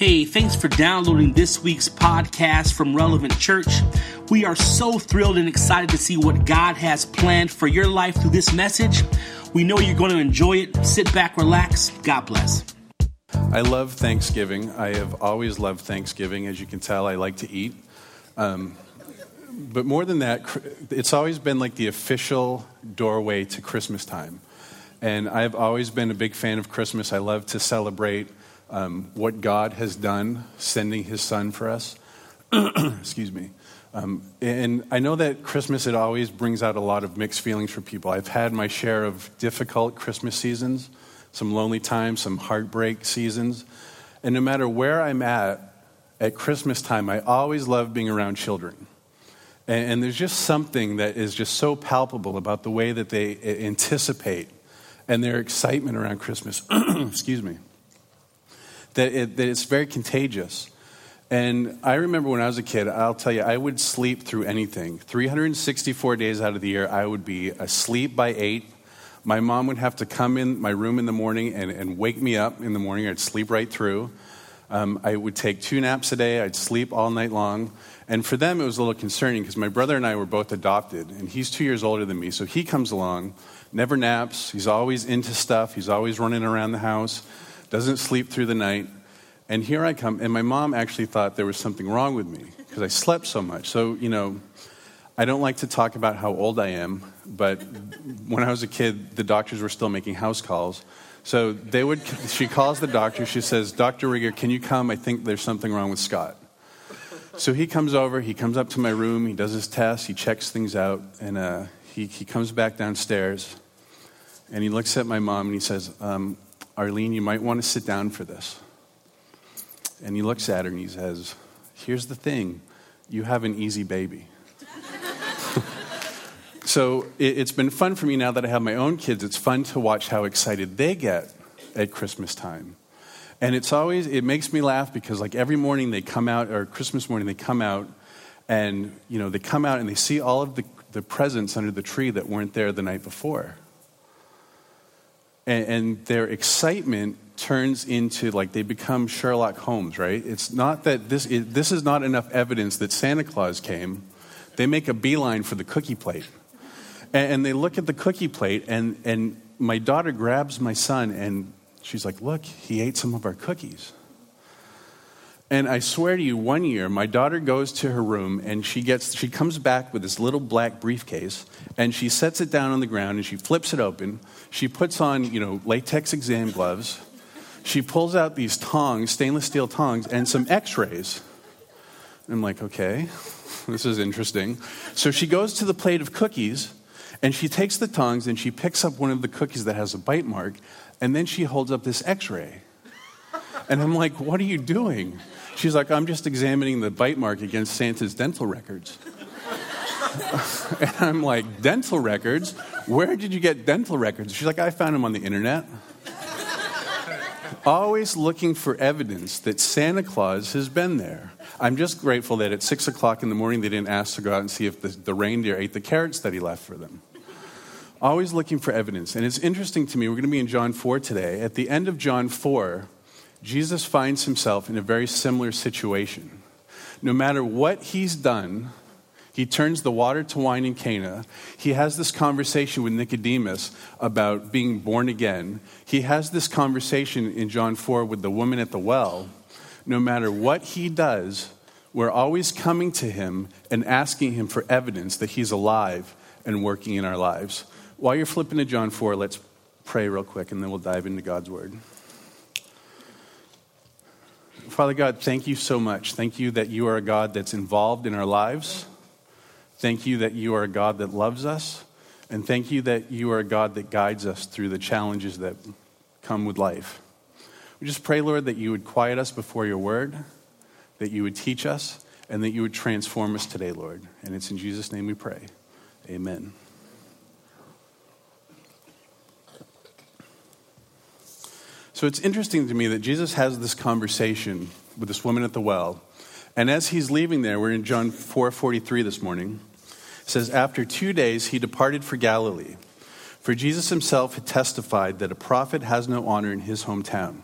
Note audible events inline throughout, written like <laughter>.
Hey, thanks for downloading this week's podcast from Relevant Church. We are so thrilled and excited to see what God has planned for your life through this message. We know you're going to enjoy it. Sit back, relax. God bless. I love Thanksgiving. I have always loved Thanksgiving. As you can tell, I like to eat. Um, but more than that, it's always been like the official doorway to Christmas time. And I've always been a big fan of Christmas. I love to celebrate um, what God has done, sending His Son for us. <clears throat> Excuse me. Um, and I know that Christmas, it always brings out a lot of mixed feelings for people. I've had my share of difficult Christmas seasons, some lonely times, some heartbreak seasons. And no matter where I'm at at Christmas time, I always love being around children. And, and there's just something that is just so palpable about the way that they anticipate and their excitement around Christmas. <clears throat> Excuse me. That, it, that it's very contagious. And I remember when I was a kid, I'll tell you, I would sleep through anything. 364 days out of the year, I would be asleep by 8. My mom would have to come in my room in the morning and, and wake me up in the morning. I'd sleep right through. Um, I would take two naps a day. I'd sleep all night long. And for them, it was a little concerning because my brother and I were both adopted, and he's two years older than me. So he comes along, never naps. He's always into stuff. He's always running around the house, doesn't sleep through the night. And here I come, and my mom actually thought there was something wrong with me because I slept so much. So, you know, I don't like to talk about how old I am, but when I was a kid, the doctors were still making house calls. So they would, she calls the doctor. She says, Dr. Rigger, can you come? I think there's something wrong with Scott. So he comes over, he comes up to my room, he does his test, he checks things out, and uh, he, he comes back downstairs and he looks at my mom and he says, um, Arlene, you might want to sit down for this. And he looks at her and he says, Here's the thing you have an easy baby. <laughs> so it, it's been fun for me now that I have my own kids. It's fun to watch how excited they get at Christmas time. And it's always, it makes me laugh because like every morning they come out, or Christmas morning they come out, and, you know, they come out and they see all of the, the presents under the tree that weren't there the night before. And, and their excitement turns into like they become Sherlock Holmes, right? It's not that this, this is not enough evidence that Santa Claus came. They make a beeline for the cookie plate. And, and they look at the cookie plate, and, and my daughter grabs my son and She's like, Look, he ate some of our cookies. And I swear to you, one year, my daughter goes to her room and she, gets, she comes back with this little black briefcase and she sets it down on the ground and she flips it open. She puts on, you know, latex exam gloves. She pulls out these tongs, stainless steel tongs, and some x rays. I'm like, okay, <laughs> this is interesting. So she goes to the plate of cookies and she takes the tongs and she picks up one of the cookies that has a bite mark and then she holds up this x ray. And I'm like, what are you doing? She's like, I'm just examining the bite mark against Santa's dental records. <laughs> and I'm like, dental records? Where did you get dental records? She's like, I found them on the internet. <laughs> Always looking for evidence that Santa Claus has been there. I'm just grateful that at 6 o'clock in the morning they didn't ask to go out and see if the, the reindeer ate the carrots that he left for them always looking for evidence. And it's interesting to me, we're going to be in John 4 today. At the end of John 4, Jesus finds himself in a very similar situation. No matter what he's done, he turns the water to wine in Cana. He has this conversation with Nicodemus about being born again. He has this conversation in John 4 with the woman at the well. No matter what he does, we're always coming to him and asking him for evidence that he's alive and working in our lives. While you're flipping to John 4, let's pray real quick and then we'll dive into God's word. Father God, thank you so much. Thank you that you are a God that's involved in our lives. Thank you that you are a God that loves us. And thank you that you are a God that guides us through the challenges that come with life. We just pray, Lord, that you would quiet us before your word, that you would teach us, and that you would transform us today, Lord. And it's in Jesus' name we pray. Amen. So it's interesting to me that Jesus has this conversation with this woman at the well. And as he's leaving there, we're in John 4:43 this morning. Says after 2 days he departed for Galilee. For Jesus himself had testified that a prophet has no honor in his hometown.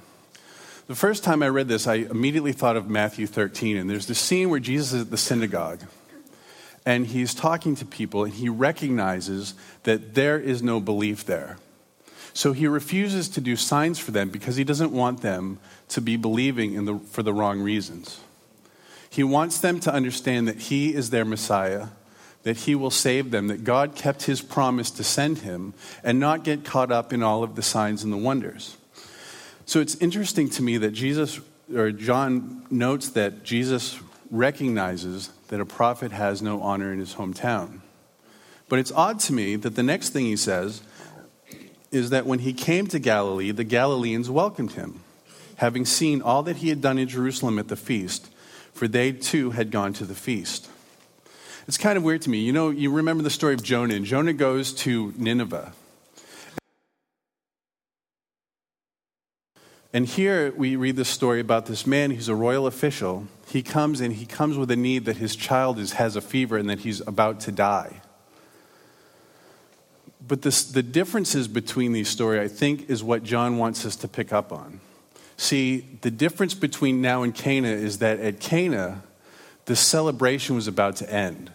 The first time I read this, I immediately thought of Matthew 13. And there's this scene where Jesus is at the synagogue and he's talking to people and he recognizes that there is no belief there. So he refuses to do signs for them because he doesn't want them to be believing in the, for the wrong reasons. He wants them to understand that he is their Messiah, that he will save them, that God kept his promise to send him, and not get caught up in all of the signs and the wonders. So it's interesting to me that Jesus, or John notes that Jesus recognizes that a prophet has no honor in his hometown. But it's odd to me that the next thing he says is that when he came to Galilee, the Galileans welcomed him, having seen all that he had done in Jerusalem at the feast, for they too had gone to the feast. It's kind of weird to me. You know, you remember the story of Jonah, and Jonah goes to Nineveh. And here we read this story about this man who's a royal official. He comes and he comes with a need that his child is, has a fever and that he's about to die. But this, the differences between these stories, I think, is what John wants us to pick up on. See, the difference between now and Cana is that at Cana, the celebration was about to end.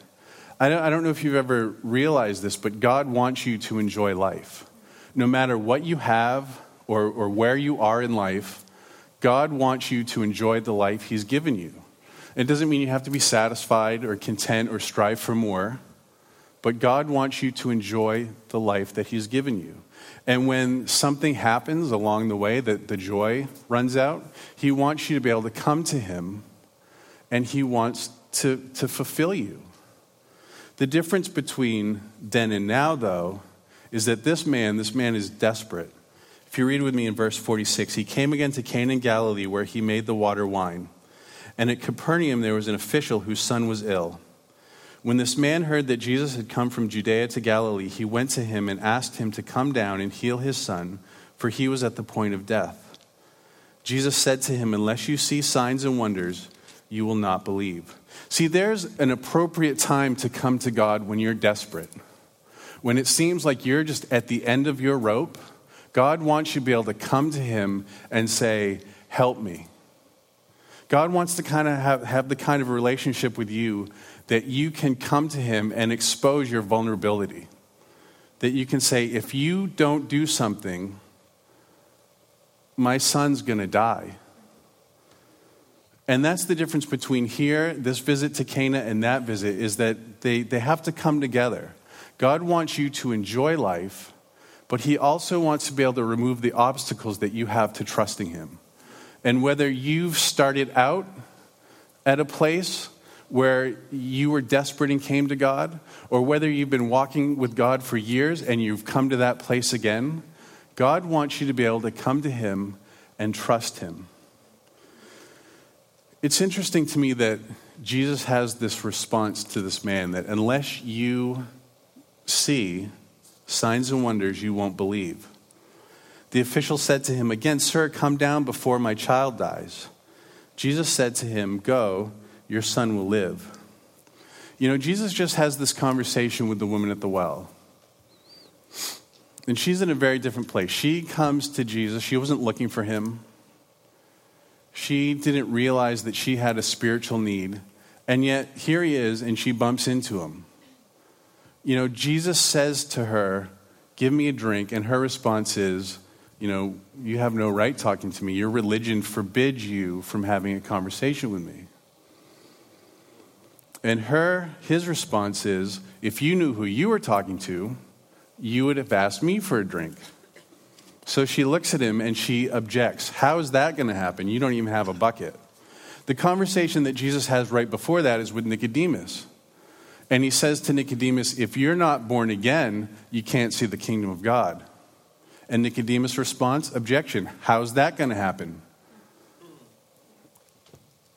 I don't, I don't know if you've ever realized this, but God wants you to enjoy life. No matter what you have or, or where you are in life, God wants you to enjoy the life He's given you. It doesn't mean you have to be satisfied or content or strive for more, but God wants you to enjoy the life that He's given you. And when something happens along the way that the joy runs out, He wants you to be able to come to Him and He wants to, to fulfill you. The difference between then and now, though, is that this man, this man is desperate. If you read with me in verse 46, he came again to Cana in Galilee where he made the water wine. And at Capernaum there was an official whose son was ill. When this man heard that Jesus had come from Judea to Galilee, he went to him and asked him to come down and heal his son, for he was at the point of death. Jesus said to him, Unless you see signs and wonders, you will not believe. See, there's an appropriate time to come to God when you're desperate. When it seems like you're just at the end of your rope, God wants you to be able to come to Him and say, Help me. God wants to kind of have, have the kind of relationship with you that you can come to Him and expose your vulnerability. That you can say, if you don't do something, my son's going to die. And that's the difference between here, this visit to Cana, and that visit, is that they, they have to come together. God wants you to enjoy life, but He also wants to be able to remove the obstacles that you have to trusting Him. And whether you've started out at a place where you were desperate and came to God, or whether you've been walking with God for years and you've come to that place again, God wants you to be able to come to Him and trust Him. It's interesting to me that Jesus has this response to this man that unless you see signs and wonders, you won't believe. The official said to him, Again, sir, come down before my child dies. Jesus said to him, Go your son will live. You know, Jesus just has this conversation with the woman at the well. And she's in a very different place. She comes to Jesus. She wasn't looking for him. She didn't realize that she had a spiritual need. And yet, here he is, and she bumps into him. You know, Jesus says to her, Give me a drink. And her response is, You know, you have no right talking to me. Your religion forbids you from having a conversation with me. And her, his response is, if you knew who you were talking to, you would have asked me for a drink. So she looks at him and she objects. How is that going to happen? You don't even have a bucket. The conversation that Jesus has right before that is with Nicodemus. And he says to Nicodemus, If you're not born again, you can't see the kingdom of God. And Nicodemus' response, objection. How's that going to happen?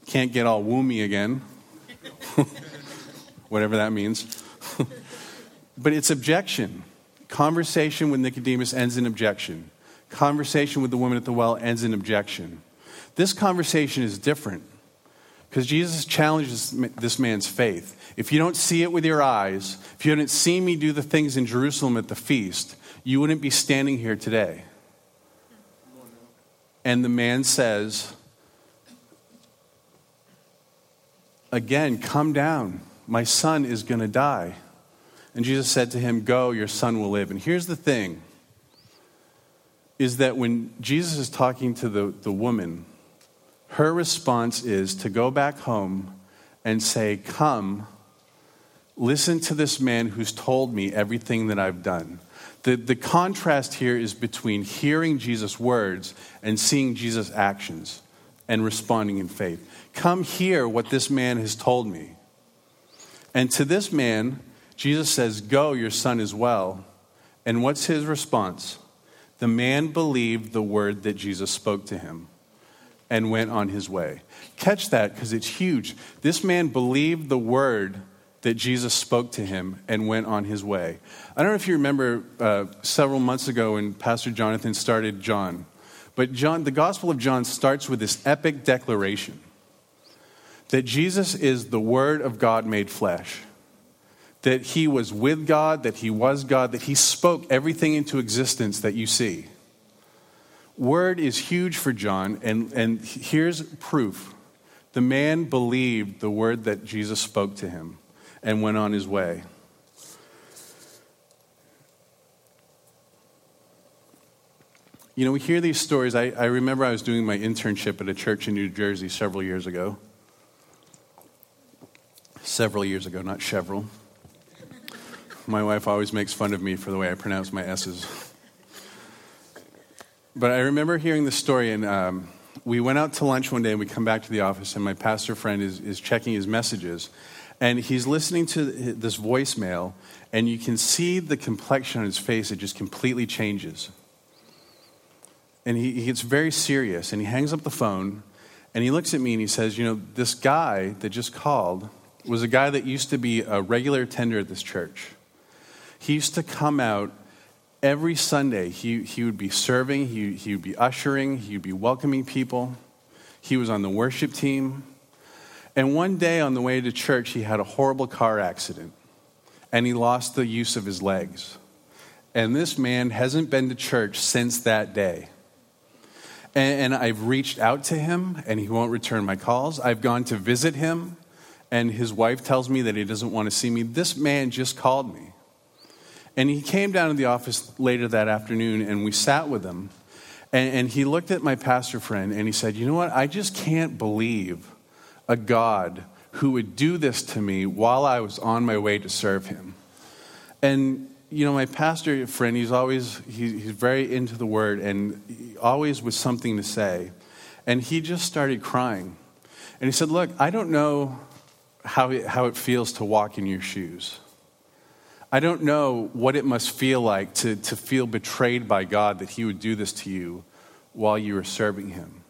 Can't get all woomy again. <laughs> Whatever that means. <laughs> but it's objection. Conversation with Nicodemus ends in objection. Conversation with the woman at the well ends in objection. This conversation is different because Jesus challenges this man's faith. If you don't see it with your eyes, if you hadn't seen me do the things in Jerusalem at the feast, you wouldn't be standing here today. And the man says, Again, come down. My son is going to die. And Jesus said to him, Go, your son will live. And here's the thing is that when Jesus is talking to the, the woman, her response is to go back home and say, Come, listen to this man who's told me everything that I've done. The, the contrast here is between hearing Jesus' words and seeing Jesus' actions and responding in faith. Come hear what this man has told me. And to this man, Jesus says, Go, your son is well. And what's his response? The man believed the word that Jesus spoke to him and went on his way. Catch that because it's huge. This man believed the word that Jesus spoke to him and went on his way. I don't know if you remember uh, several months ago when Pastor Jonathan started John, but John, the Gospel of John starts with this epic declaration that Jesus is the Word of God made flesh that he was with God, that he was God, that he spoke everything into existence that you see. Word is huge for John, and, and here's proof. The man believed the word that Jesus spoke to him and went on his way. You know, we hear these stories. I, I remember I was doing my internship at a church in New Jersey several years ago. Several years ago, not several. My wife always makes fun of me for the way I pronounce my S's. But I remember hearing the story, and um, we went out to lunch one day, and we come back to the office, and my pastor friend is, is checking his messages, and he's listening to this voicemail, and you can see the complexion on his face, it just completely changes. And he, he gets very serious, and he hangs up the phone, and he looks at me and he says, You know, this guy that just called was a guy that used to be a regular attender at this church. He used to come out every Sunday. He, he would be serving, he, he would be ushering, he would be welcoming people. He was on the worship team. And one day on the way to church, he had a horrible car accident and he lost the use of his legs. And this man hasn't been to church since that day. And, and, I've reached out to him and he won't return my calls. I've gone to visit him and his wife tells me that he doesn't want to see me. This man just called me. And he came down to the office later that afternoon and we sat with him. And, and, he looked at my pastor friend and he said, You know what? I just can't believe a God who would do this to me while I was on my way to serve him. And, you know, my pastor friend, he's always, he, he's very into the word and always with something to say. And he just started crying. And he said, Look, I don't know how it, how it feels to walk in your shoes. I don't know what it must feel like to, to feel betrayed by God that He would do this to you while you were serving Him.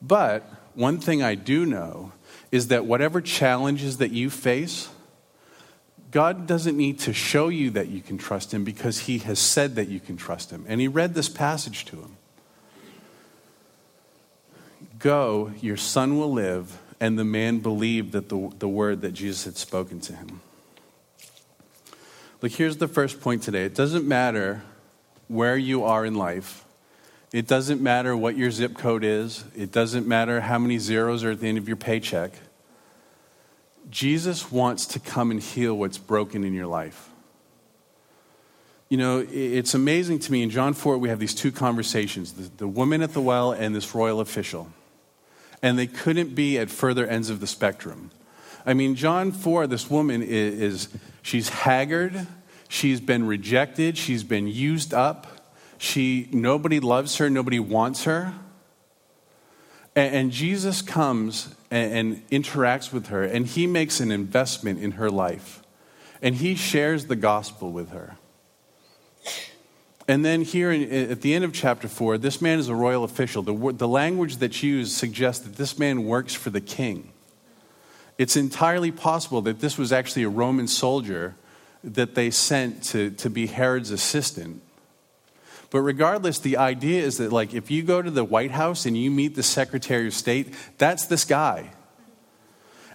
But one thing I do know is that whatever challenges that you face, God doesn't need to show you that you can trust Him because He has said that you can trust Him. And He read this passage to him Go, your son will live. And the man believed that the, the word that Jesus had spoken to him. Look, here's the first point today. It doesn't matter where you are in life. It doesn't matter what your zip code is. It doesn't matter how many zeros are at the end of your paycheck. Jesus wants to come and heal what's broken in your life. You know, it's amazing to me. In John 4, we have these two conversations the, the woman at the well and this royal official. And they couldn't be at further ends of the spectrum. I mean, John 4, this woman is, is She's haggard. She's been rejected. She's been used up. She, nobody loves her. Nobody wants her. And, and Jesus comes and, and interacts with her, and he makes an investment in her life. And he shares the gospel with her. And then here in, at the end of chapter 4, this man is a royal official. The, the language that's used suggests that this man works for the king. It's entirely possible that this was actually a Roman soldier that they sent to, to be Herod's assistant. But regardless, the idea is that, like, if you go to the White House and you meet the Secretary of State, that's this guy.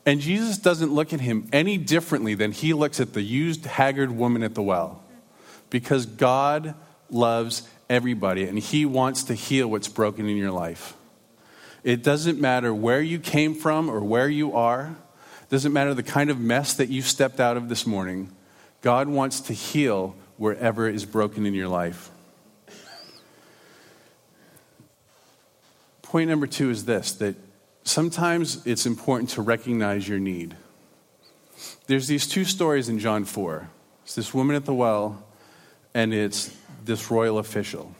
And Jesus doesn't look at him any differently than he looks at the used, haggard woman at the well. Because God loves everybody, and He wants to heal what's broken in your life. It doesn't matter where you came from or where you are, it doesn't matter the kind of mess that you stepped out of this morning. God wants to heal wherever is broken in your life. Point number two is this that sometimes it's important to recognize your need. There's these two stories in John 4. It's this woman at the well, and it's this royal official.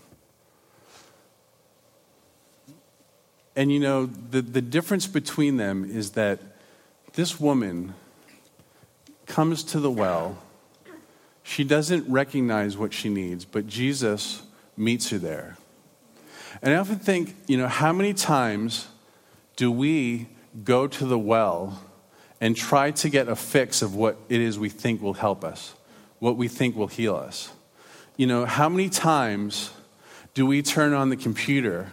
And you know, the, the difference between them is that this woman comes to the well. She doesn't recognize what she needs, but Jesus meets her there. And I often think, you know, how many times do we go to the well and try to get a fix of what it is we think will help us, what we think will heal us? You know, how many times do we turn on the computer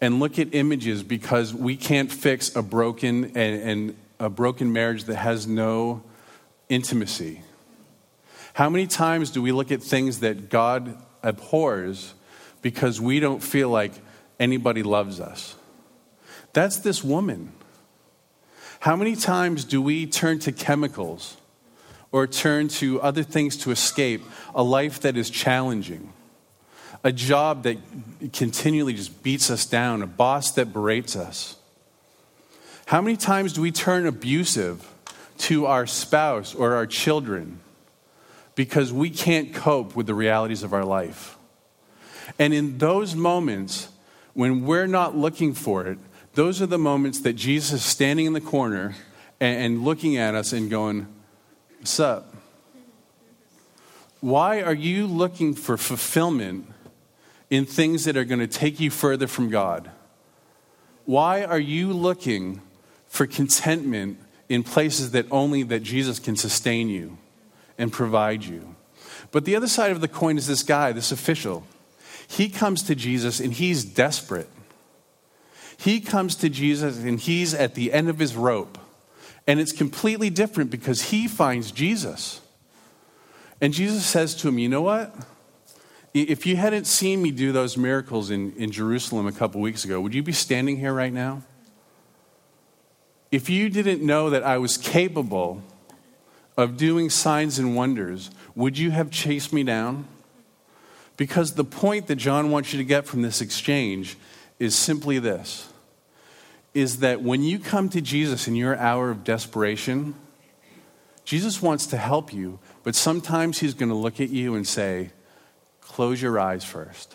and look at images because we can't fix a broken and, and a broken marriage that has no intimacy? How many times do we look at things that God abhors because we don't feel like anybody loves us. That's this woman. How many times do we turn to chemicals or turn to other things to escape a life that is challenging? A job that continually just beats us down, a boss that berates us. How many times do we turn abusive to our spouse or our children because we can't cope with the realities of our life? And in those moments, when we're not looking for it, those are the moments that Jesus is standing in the corner and, looking at us and going, What's up? Why are you looking for fulfillment in things that are going to take you further from God? Why are you looking for contentment in places that only that Jesus can sustain you and provide you? But the other side of the coin is this guy, this official. He comes to Jesus and he's desperate. He comes to Jesus and he's at the end of his rope. And it's completely different because he finds Jesus. And Jesus says to him, You know what? If you hadn't seen me do those miracles in, in Jerusalem a couple weeks ago, would you be standing here right now? If you didn't know that I was capable of doing signs and wonders, would you have chased me down? Because the point that John wants you to get from this exchange is simply this is that when you come to Jesus in your hour of desperation, Jesus wants to help you, but sometimes he's going to look at you and say, Close your eyes first.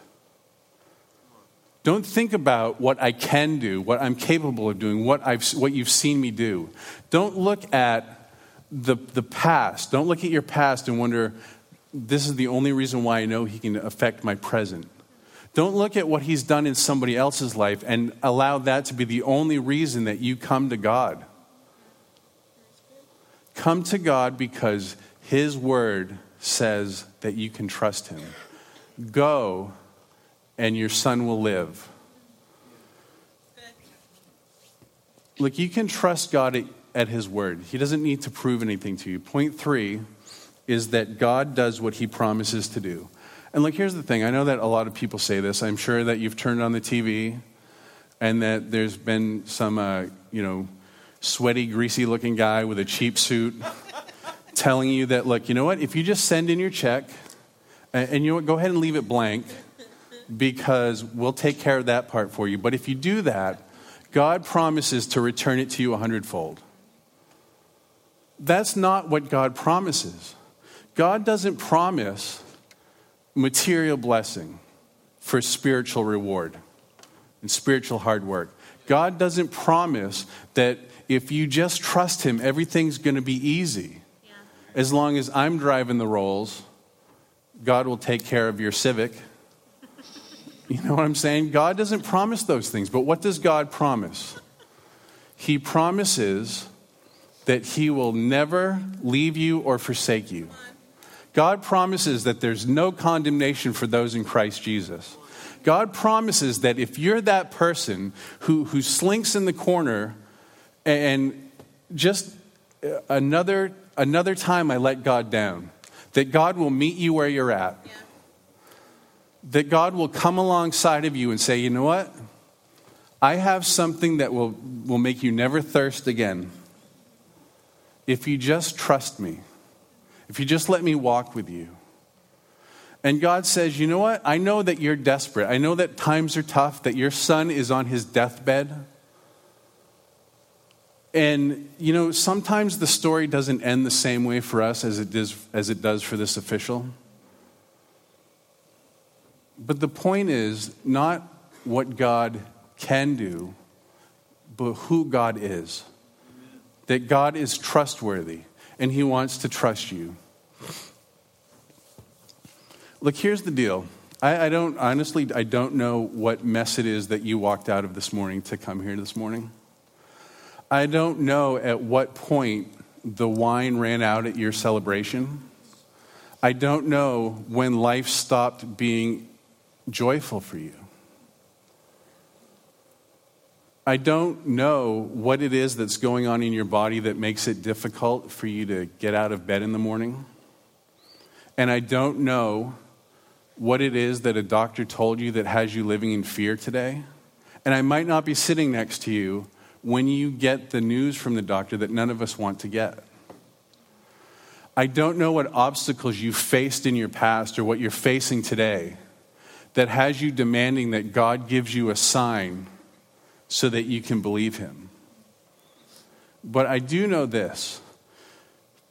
Don't think about what I can do, what I'm capable of doing, what, I've, what you've seen me do. Don't look at the, the past. Don't look at your past and wonder, this is the only reason why I know he can affect my present. Don't look at what he's done in somebody else's life and allow that to be the only reason that you come to God. Come to God because his word says that you can trust him. Go and your son will live. Look, you can trust God at his word. He doesn't need to prove anything to you. Point three is that God does what he promises to do. And look, here's the thing I know that a lot of people say this. I'm sure that you've turned on the TV and that there's been some, uh, you know, sweaty, greasy looking guy with a cheap suit <laughs> telling you that, look, you know what, if you just send in your check, and, and you know what, go ahead and leave it blank because we'll take care of that part for you. But if you do that, God promises to return it to you a hundredfold. That's not what God promises. God doesn't promise material blessing for spiritual reward and spiritual hard work. God doesn't promise that if you just trust Him, everything's going to be easy. Yeah. As long as I'm driving the rolls, God will take care of your civic. You know what I'm saying? God doesn't promise those things, but what does God promise? He promises that He will never leave you or forsake you. God promises that there's no condemnation for those in Christ Jesus. God promises that if you're that person who, who slinks in the corner and just another, another time I let God down, that God will meet you where you're at. that God will come alongside of you and say, you know what? I have something that will, will make you never thirst again. If you just trust me, if you just let me walk with you. And God says, You know what? I know that you're desperate. I know that times are tough, that your son is on his deathbed. And, you know, sometimes the story doesn't end the same way for us as it does, as it does for this official. But the point is not what God can do, but who God is. That God is trustworthy and He wants to trust you. Look, here's the deal. I, I, don't, honestly, I don't know what mess it is that you walked out of this morning to come here this morning. I don't know at what point the wine ran out at your celebration. I don't know when life stopped being joyful for you. I don't know what it is that's going on in your body that makes it difficult for you to get out of bed in the morning. And I don't know what it is that a doctor told you that has you living in fear today. And I might not be sitting next to you when you get the news from the doctor that none of us want to get. I don't know what obstacles you faced in your past or what you're facing today that has you demanding that God gives you a sign so that you can believe Him. But I do know this.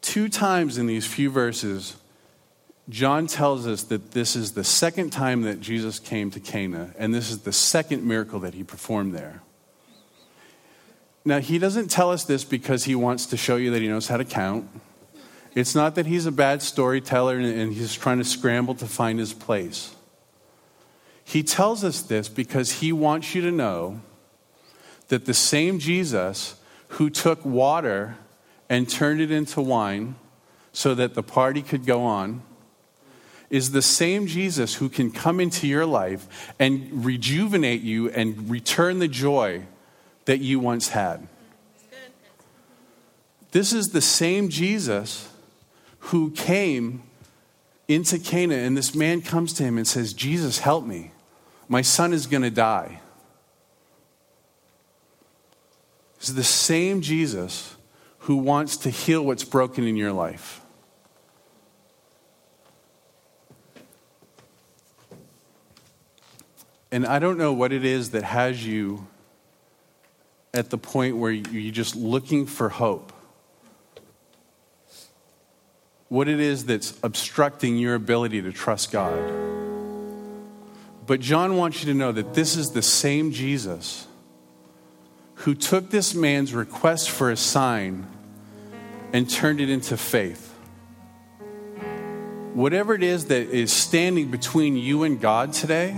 Two times in these few verses, John tells us that this is the second time that Jesus came to Cana, and this is the second miracle that he performed there. Now, he doesn't tell us this because he wants to show you that he knows how to count. It's not that he's a bad storyteller and he's trying to scramble to find his place. He tells us this because he wants you to know that the same Jesus who took water and turned it into wine so that the party could go on is the same Jesus who can come into your life and rejuvenate you and return the joy that you once had. This is the same Jesus who came into Cana, and this man comes to him and says, Jesus, help me. My son is going to die. This is the same Jesus who wants to heal what's broken in your life. And I don't know what it is that has you at the point where you're just looking for hope. What it is that's obstructing your ability to trust God. But John wants you to know that this is the same Jesus who took this man's request for a sign and turned it into faith. Whatever it is that is standing between you and God today,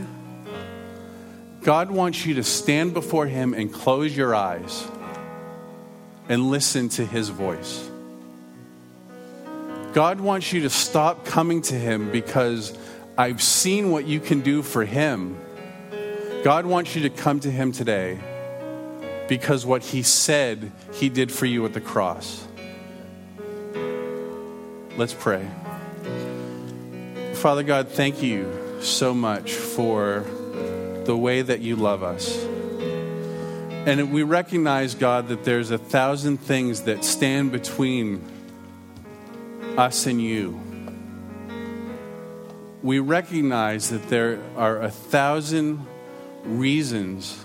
God wants you to stand before Him and close your eyes and listen to His voice. God wants you to stop coming to Him because I've seen what you can do for Him. God wants you to come to Him today because what He said He did for you at the cross. Let's pray. Father God, thank you so much for the way that you love us. And we recognize, God, that there's a thousand things that stand between us and you. We recognize that there are a thousand reasons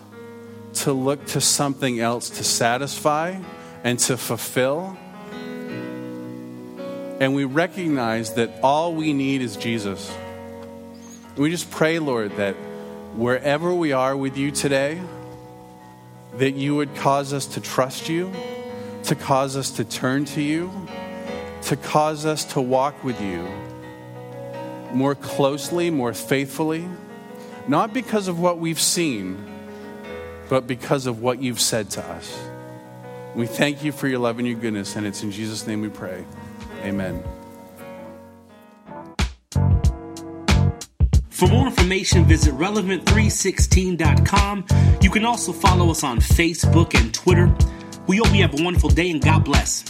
to look to something else to satisfy and to fulfill. And we recognize that all we need is Jesus. We just pray, Lord, that wherever we are with you today, that you would cause us to trust you, to cause us to turn to you, to cause us to walk with you more closely, more faithfully, not because of what we've seen, but because of what you've said to us. We thank you for your love and your goodness, and it's in Jesus' name we pray. Amen. For more information, visit relevant316.com. You can also follow us on Facebook and Twitter. We hope you have a wonderful day and God bless.